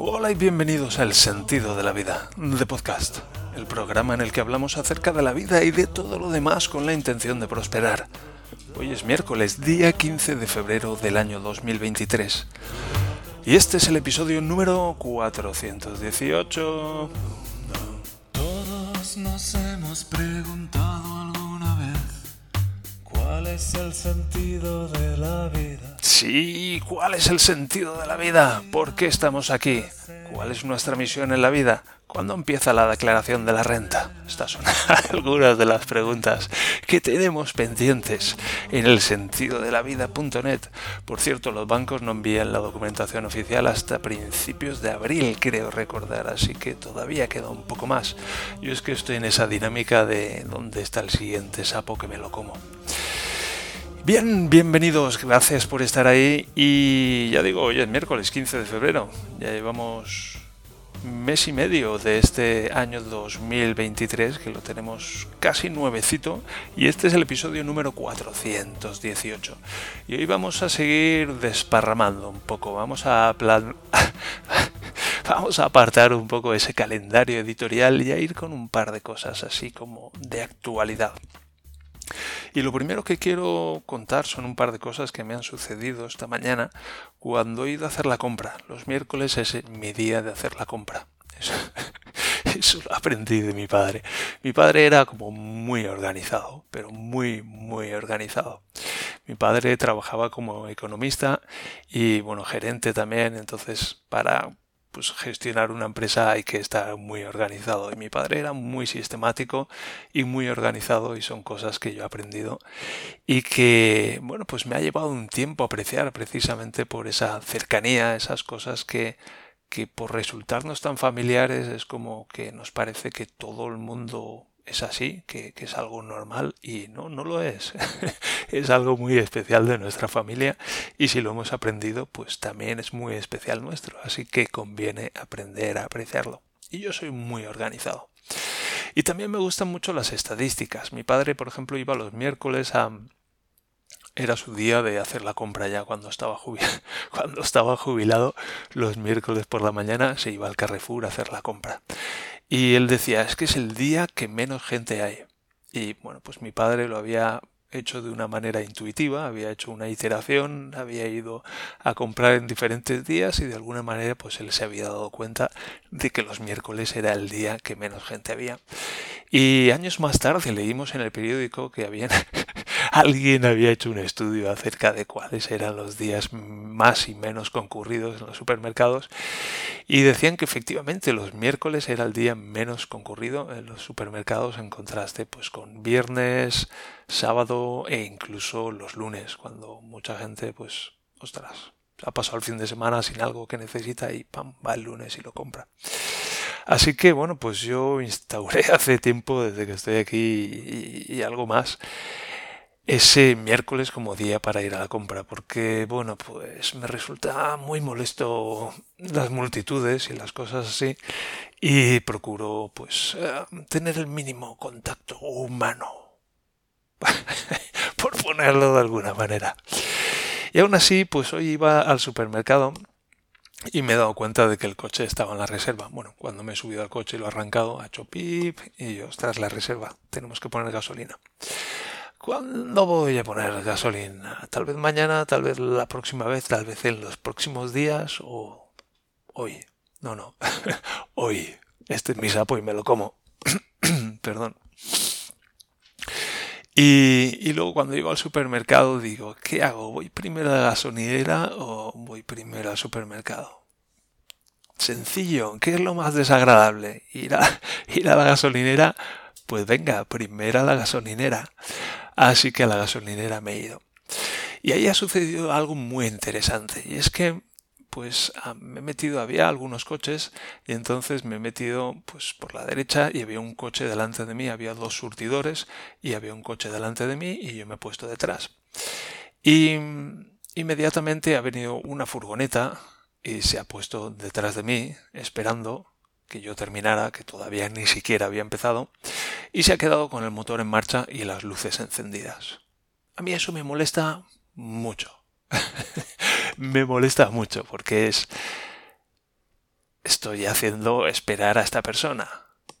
Hola y bienvenidos al Sentido de la Vida, de Podcast, el programa en el que hablamos acerca de la vida y de todo lo demás con la intención de prosperar. Hoy es miércoles, día 15 de febrero del año 2023. Y este es el episodio número 418. Todos nos hemos preguntado alguna vez cuál es el sentido de la vida. Sí, ¿cuál es el sentido de la vida? ¿Por qué estamos aquí? ¿Cuál es nuestra misión en la vida? ¿Cuándo empieza la declaración de la renta? Estas son algunas de las preguntas que tenemos pendientes en el sentido de la vida.net. Por cierto, los bancos no envían la documentación oficial hasta principios de abril, creo recordar, así que todavía queda un poco más. Yo es que estoy en esa dinámica de dónde está el siguiente sapo que me lo como. Bien, bienvenidos, gracias por estar ahí. Y ya digo, hoy es miércoles 15 de febrero, ya llevamos mes y medio de este año 2023 que lo tenemos casi nuevecito y este es el episodio número 418 y hoy vamos a seguir desparramando un poco, vamos a plan... vamos a apartar un poco ese calendario editorial y a ir con un par de cosas así como de actualidad. Y lo primero que quiero contar son un par de cosas que me han sucedido esta mañana cuando he ido a hacer la compra. Los miércoles es mi día de hacer la compra. Eso, lo aprendí de mi padre. Mi padre era como muy organizado, pero muy, muy organizado. Mi padre trabajaba como economista y, bueno, gerente también, entonces para pues gestionar una empresa hay que estar muy organizado. Y mi padre era muy sistemático y muy organizado y son cosas que yo he aprendido y que, bueno, pues me ha llevado un tiempo apreciar precisamente por esa cercanía, esas cosas que que por resultarnos tan familiares es como que nos parece que todo el mundo es así, que, es algo normal y no, no lo es. es algo muy especial de nuestra familia y si lo hemos aprendido, pues también es muy especial nuestro, así que conviene aprender a apreciarlo. Y yo soy muy organizado. Y también me gustan mucho las estadísticas. Mi padre, por ejemplo, iba los miércoles a, era su día de hacer la compra ya cuando estaba, cuando estaba jubilado. Los miércoles por la mañana se iba al Carrefour a hacer la compra. Y él decía, es que es el día que menos gente hay. Y bueno, pues mi padre lo había hecho de una manera intuitiva, había hecho una iteración, había ido a comprar en diferentes días y de alguna manera pues él se había dado cuenta de que los miércoles era el día que menos gente había. Y años más tarde leímos en el periódico que habían alguien había hecho un estudio acerca de cuáles eran los días más y menos concurridos en los supermercados y decían que efectivamente los miércoles era el día menos concurrido en los supermercados en contraste pues con viernes, sábado e incluso los lunes cuando mucha gente pues ostras ha pasado el fin de semana sin algo que necesita y pam va el lunes y lo compra. Así que bueno, pues yo instauré hace tiempo desde que estoy aquí y, y algo más ese miércoles como día para ir a la compra, porque bueno, pues me resulta muy molesto las multitudes y las cosas así, y procuro pues eh, tener el mínimo contacto humano, por ponerlo de alguna manera. Y aún así, pues hoy iba al supermercado y me he dado cuenta de que el coche estaba en la reserva. Bueno, cuando me he subido al coche y lo he arrancado, ha hecho pip y yo, ostras, la reserva, tenemos que poner gasolina. ¿Cuándo voy a poner gasolina? Tal vez mañana, tal vez la próxima vez, tal vez en los próximos días o hoy. No, no. hoy. Este es mi sapo y me lo como. Perdón. Y, y, luego cuando iba al supermercado digo, ¿qué hago? ¿Voy primero a la gasolinera o voy primero al supermercado? Sencillo, ¿qué es lo más desagradable? Ir a, ir a la gasolinera, pues venga, primero a la gasolinera. Así que a la gasolinera me he ido. Y ahí ha sucedido algo muy interesante. Y es que pues me he metido, había algunos coches y entonces me he metido pues por la derecha y había un coche delante de mí, había dos surtidores y había un coche delante de mí y yo me he puesto detrás. Y inmediatamente ha venido una furgoneta y se ha puesto detrás de mí esperando que yo terminara, que todavía ni siquiera había empezado, y se ha quedado con el motor en marcha y las luces encendidas. A mí eso me molesta mucho. me molesta mucho porque es estoy haciendo esperar a esta persona.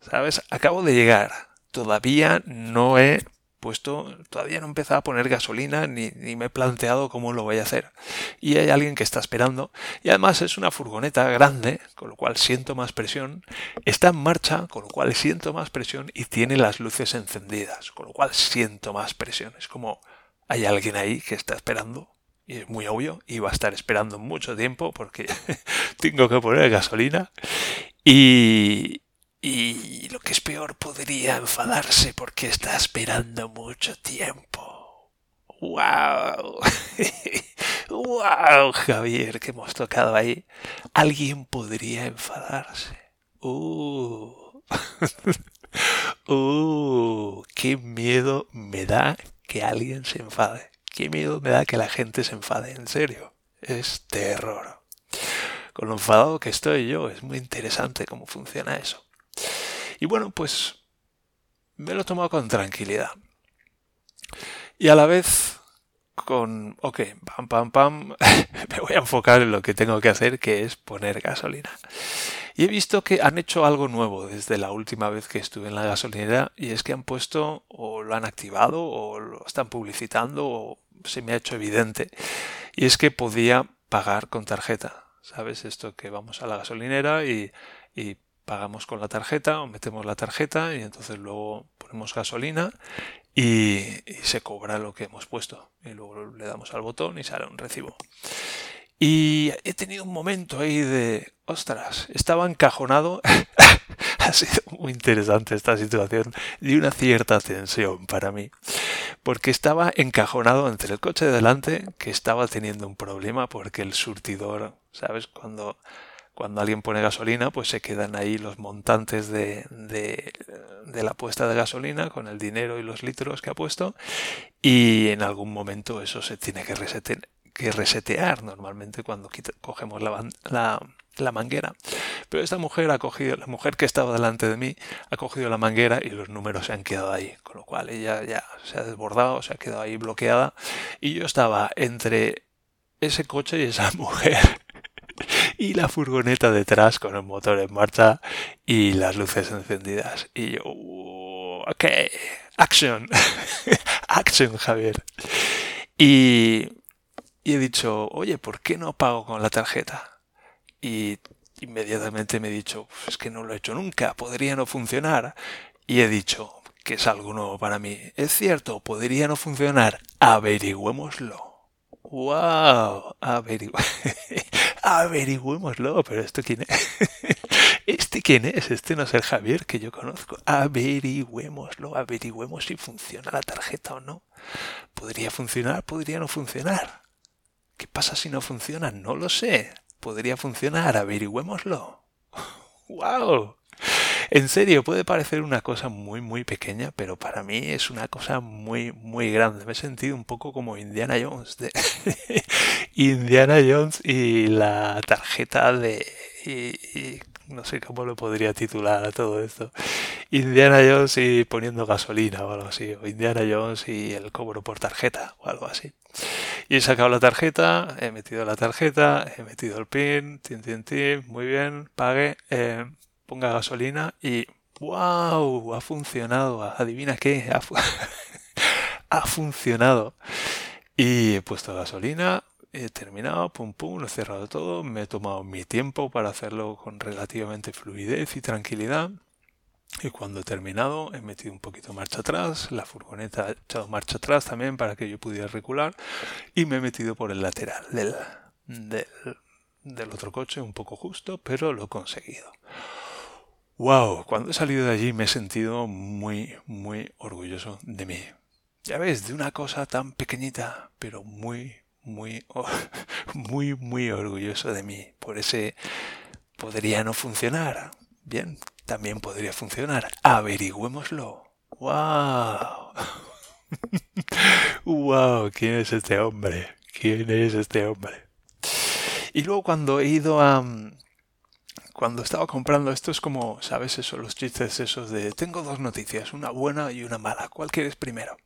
¿Sabes? Acabo de llegar. Todavía no he puesto, todavía no he empezado a poner gasolina ni, ni, me he planteado cómo lo voy a hacer. Y hay alguien que está esperando. Y además es una furgoneta grande, con lo cual siento más presión. Está en marcha, con lo cual siento más presión. Y tiene las luces encendidas, con lo cual siento más presión. Es como hay alguien ahí que está esperando y es muy obvio y va a estar esperando mucho tiempo porque tengo que poner gasolina y, y lo que es peor podría enfadarse porque está esperando mucho tiempo. ¡Wow! ¡Wow, Javier, que hemos tocado ahí! Alguien podría enfadarse. ¡Uh! ¡Uh! ¡Qué miedo me da que alguien se enfade! qué miedo me da que la gente se enfade, en serio. Es terror. Con lo enfadado que estoy yo, es muy interesante cómo funciona eso. Y bueno, pues me lo he tomado con tranquilidad. Y a la vez con, ok, pam, pam, pam, me voy a enfocar en lo que tengo que hacer, que es poner gasolina. Y he visto que han hecho algo nuevo desde la última vez que estuve en la gasolinera y es que han puesto o lo han activado o lo están publicitando o se me ha hecho evidente. Y es que podía pagar con tarjeta. ¿Sabes? Esto que vamos a la gasolinera y, y pagamos con la tarjeta o metemos la tarjeta y entonces luego ponemos gasolina y, y, se cobra lo que hemos puesto. Y luego le damos al botón y sale un recibo. Y he tenido un momento ahí de, ostras, estaba encajonado. ha sido muy interesante esta situación de una cierta tensión para mí. Porque estaba encajonado entre el coche de delante, que estaba teniendo un problema porque el surtidor, ¿sabes? Cuando, cuando alguien pone gasolina, pues se quedan ahí los montantes de, de, de la puesta de gasolina con el dinero y los litros que ha puesto. Y en algún momento eso se tiene que resetear que resetear normalmente cuando cogemos la, la, la, manguera. Pero esta mujer ha cogido, la mujer que estaba delante de mí, ha cogido la manguera y los números se han quedado ahí. Con lo cual ella ya se ha desbordado, se ha quedado ahí bloqueada. Y yo estaba entre ese coche y esa mujer. Y la furgoneta detrás con el motor en marcha y las luces encendidas. Y yo, ok, action, action Javier. Y y he dicho, oye, ¿por qué no pago con la tarjeta? Y inmediatamente me he dicho, pues es que no lo he hecho nunca, podría no funcionar. Y he dicho, que es algo nuevo para mí. Es cierto, podría no funcionar. Averigüémoslo. ¡Wow! Averigü Averigüémoslo. Pero esto quién es? ¿Este quién es? Este no es el Javier que yo conozco. Averigüémoslo. Averigüemos si funciona la tarjeta o no. Podría funcionar, podría no funcionar. ¿Qué pasa si no funciona? No lo sé. Podría funcionar, averigüémoslo. ¡Wow! En serio, puede parecer una cosa muy, muy pequeña, pero para mí es una cosa muy, muy grande. Me he sentido un poco como Indiana Jones. De Indiana Jones y la tarjeta de... No sé cómo lo podría titular a todo esto. Indiana Jones y poniendo gasolina o algo así. O Indiana Jones y el cobro por tarjeta o algo así. Y he sacado la tarjeta, he metido la tarjeta, he metido el pin, tin, tin, tin, muy bien, pague, eh, ponga gasolina y ¡wow! Ha funcionado. Adivina qué, ha, funcionado. Y he puesto gasolina, he terminado, pum pum, lo he cerrado todo, me he tomado mi tiempo para hacerlo con relativamente fluidez y tranquilidad. Y cuando he terminado, he metido un poquito marcha atrás, la furgoneta ha echado marcha atrás también para que yo pudiera recular y me he metido por el lateral del, del, del otro coche, un poco justo, pero lo he conseguido. ¡Wow! Cuando he salido de allí me he sentido muy, muy orgulloso de mí. Ya ves, de una cosa tan pequeñita, pero muy, muy, muy, muy orgulloso de mí por ese podría no funcionar. Bien, también podría funcionar. Averigüémoslo. ¡Wow! ¡Wow! ¿Quién es este hombre? ¿Quién es este hombre? Y luego cuando he ido a... Cuando estaba comprando esto es como, ¿sabes eso? Los chistes esos de tengo dos noticias, una buena y una mala. ¿Cuál quieres primero?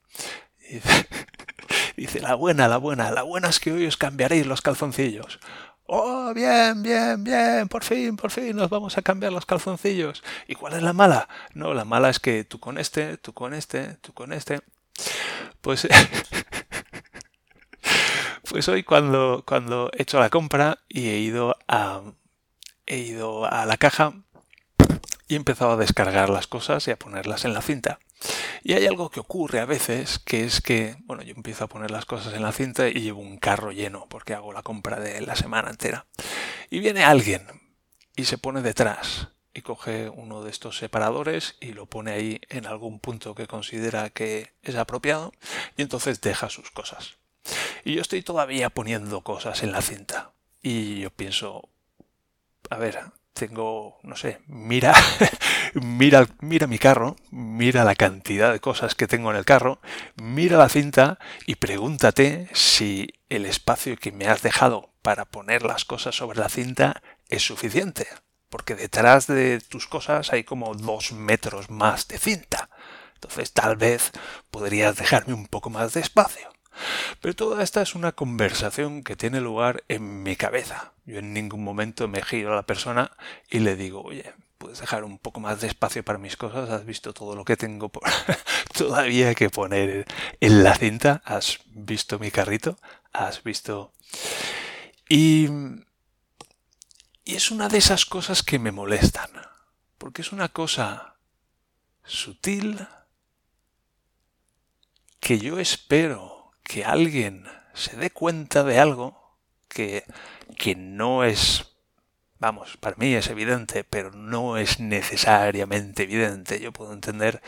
Dice, la buena, la buena. La buena es que hoy os cambiaréis los calzoncillos. Oh, bien, bien, bien, por fin, por fin, nos vamos a cambiar los calzoncillos. ¿Y cuál es la mala? No, la mala es que tú con este, tú con este, tú con este. Pues, pues hoy cuando, cuando he hecho la compra y he ido a, he ido a la caja y he empezado a descargar las cosas y a ponerlas en la cinta. Y hay algo que ocurre a veces, que es que, bueno, yo empiezo a poner las cosas en la cinta y llevo un carro lleno, porque hago la compra de la semana entera. Y viene alguien y se pone detrás y coge uno de estos separadores y lo pone ahí en algún punto que considera que es apropiado y entonces deja sus cosas. Y yo estoy todavía poniendo cosas en la cinta. Y yo pienso, a ver, tengo, no sé, mira, mira, mira mi carro, mira la cantidad de cosas que tengo en el carro, mira la cinta y pregúntate si el espacio que me has dejado para poner las cosas sobre la cinta es suficiente. Porque detrás de tus cosas hay como dos metros más de cinta. Entonces tal vez podrías dejarme un poco más de espacio. Pero toda esta es una conversación que tiene lugar en mi cabeza. Yo en ningún momento me giro a la persona y le digo, oye, puedes dejar un poco más de espacio para mis cosas, has visto todo lo que tengo por... todavía que poner en la cinta, has visto mi carrito, has visto... Y... Y es una de esas cosas que me molestan, porque es una cosa sutil que yo espero que alguien se dé cuenta de algo que, que no es vamos, para mí es evidente, pero no es necesariamente evidente. Yo puedo entender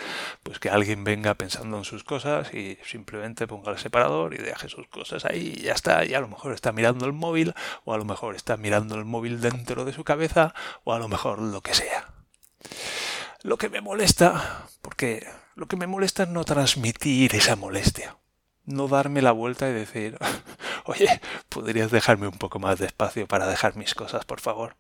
pues que alguien venga pensando en sus cosas y simplemente ponga el separador y deje sus cosas ahí y ya está. Y a lo mejor está mirando el móvil, o a lo mejor está mirando el móvil dentro de su cabeza, o a lo mejor lo que sea. Lo que me molesta, porque lo que me molesta es no transmitir esa molestia no darme la vuelta y decir, oye, ¿podrías dejarme un poco más de espacio para dejar mis cosas, por favor?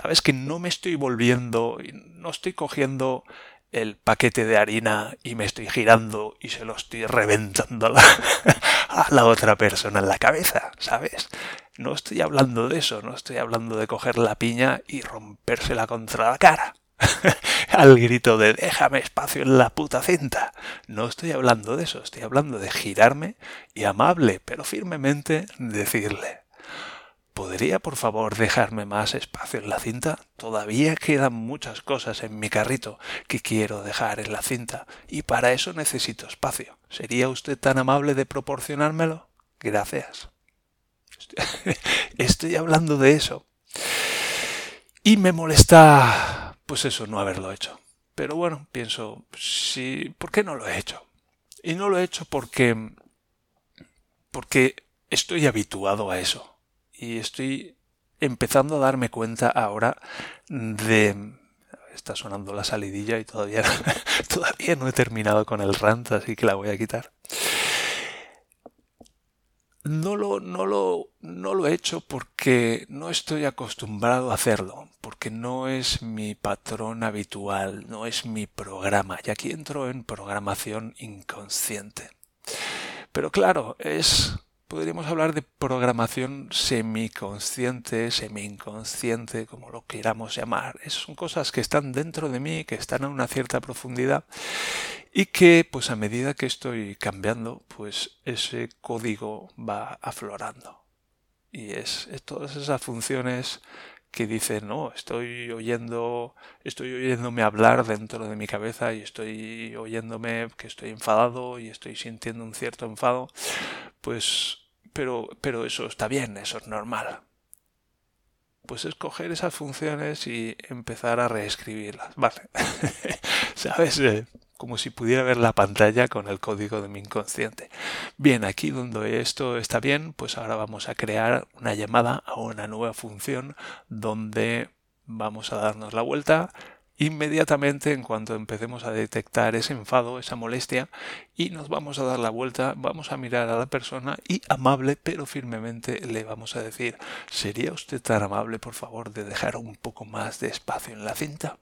Sabes que no me estoy volviendo, no estoy cogiendo el paquete de harina y me estoy girando y se lo estoy reventando a la, a la otra persona en la cabeza, ¿sabes? No estoy hablando de eso, no estoy hablando de coger la piña y rompérsela contra la cara. al grito de déjame espacio en la puta cinta. No estoy hablando de eso, estoy hablando de girarme y amable pero firmemente decirle ¿Podría por favor dejarme más espacio en la cinta? Todavía quedan muchas cosas en mi carrito que quiero dejar en la cinta y para eso necesito espacio. ¿Sería usted tan amable de proporcionármelo? Gracias. Estoy hablando de eso. Y me molesta pues eso, no haberlo hecho. Pero bueno, pienso, sí, ¿por qué no lo he hecho? Y no lo he hecho porque porque estoy habituado a eso y estoy empezando a darme cuenta ahora de está sonando la salidilla y todavía todavía no he terminado con el rant, así que la voy a quitar no lo, no, lo, no lo he hecho porque no estoy acostumbrado a hacerlo, porque no es mi patrón habitual, no es mi programa, y aquí entro en programación inconsciente. Pero claro, es podríamos hablar de programación semiconsciente, semi-inconsciente, como lo queramos llamar. son cosas que están dentro de mí, que están a una cierta profundidad y que, pues a medida que estoy cambiando, pues ese código va aflorando. Y es, es todas esas funciones que dicen, no, estoy oyendo, estoy oyéndome hablar dentro de mi cabeza y estoy oyéndome que estoy enfadado y estoy sintiendo un cierto enfado, pues, pero, pero eso está bien, eso es normal. Pues escoger esas funciones y empezar a reescribirlas, ¿vale? ¿Sabes? Como si pudiera ver la pantalla con el código de mi inconsciente. Bien, aquí donde esto está bien, pues ahora vamos a crear una llamada a una nueva función donde vamos a darnos la vuelta inmediatamente en cuanto empecemos a detectar ese enfado, esa molestia, y nos vamos a dar la vuelta, vamos a mirar a la persona y amable pero firmemente le vamos a decir, ¿sería usted tan amable por favor de dejar un poco más de espacio en la cinta?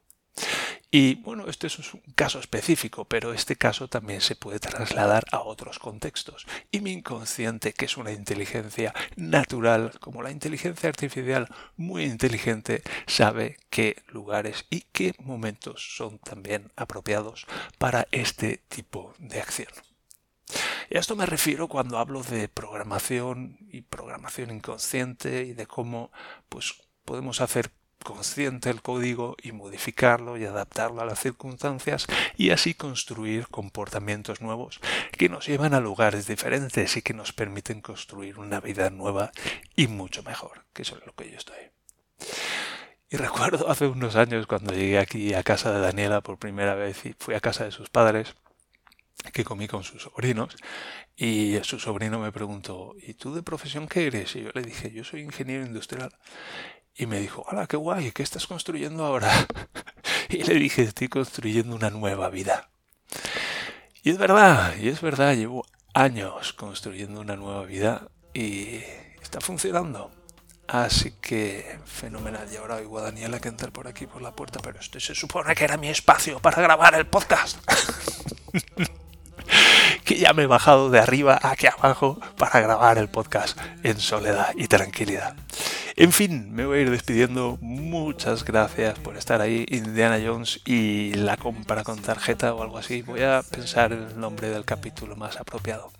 Y bueno, este es un caso específico, pero este caso también se puede trasladar a otros contextos. Y mi inconsciente, que es una inteligencia natural, como la inteligencia artificial muy inteligente, sabe qué lugares y qué momentos son también apropiados para este tipo de acción. Y a esto me refiero cuando hablo de programación y programación inconsciente y de cómo pues, podemos hacer consciente el código y modificarlo y adaptarlo a las circunstancias y así construir comportamientos nuevos que nos llevan a lugares diferentes y que nos permiten construir una vida nueva y mucho mejor, que eso es lo que yo estoy. Y recuerdo hace unos años cuando llegué aquí a casa de Daniela por primera vez y fui a casa de sus padres, que comí con sus sobrinos y su sobrino me preguntó, ¿y tú de profesión qué eres? Y yo le dije, yo soy ingeniero industrial. Y me dijo, hola, qué guay! ¿Qué estás construyendo ahora? y le dije, estoy construyendo una nueva vida. Y es verdad, y es verdad, llevo años construyendo una nueva vida y está funcionando. Así que fenomenal. Y ahora oigo a Daniela que entra por aquí por la puerta, pero este se supone que era mi espacio para grabar el podcast. que ya me he bajado de arriba aquí abajo para grabar el podcast en soledad y tranquilidad. En fin, me voy a ir despidiendo. Muchas gracias por estar ahí, Indiana Jones y la compra con tarjeta o algo así. Voy a pensar el nombre del capítulo más apropiado.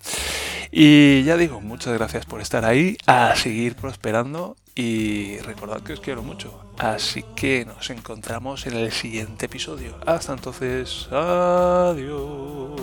Y ya digo, muchas gracias por estar ahí, a seguir prosperando y recordad que os quiero mucho. Así que nos encontramos en el siguiente episodio. Hasta entonces, adiós.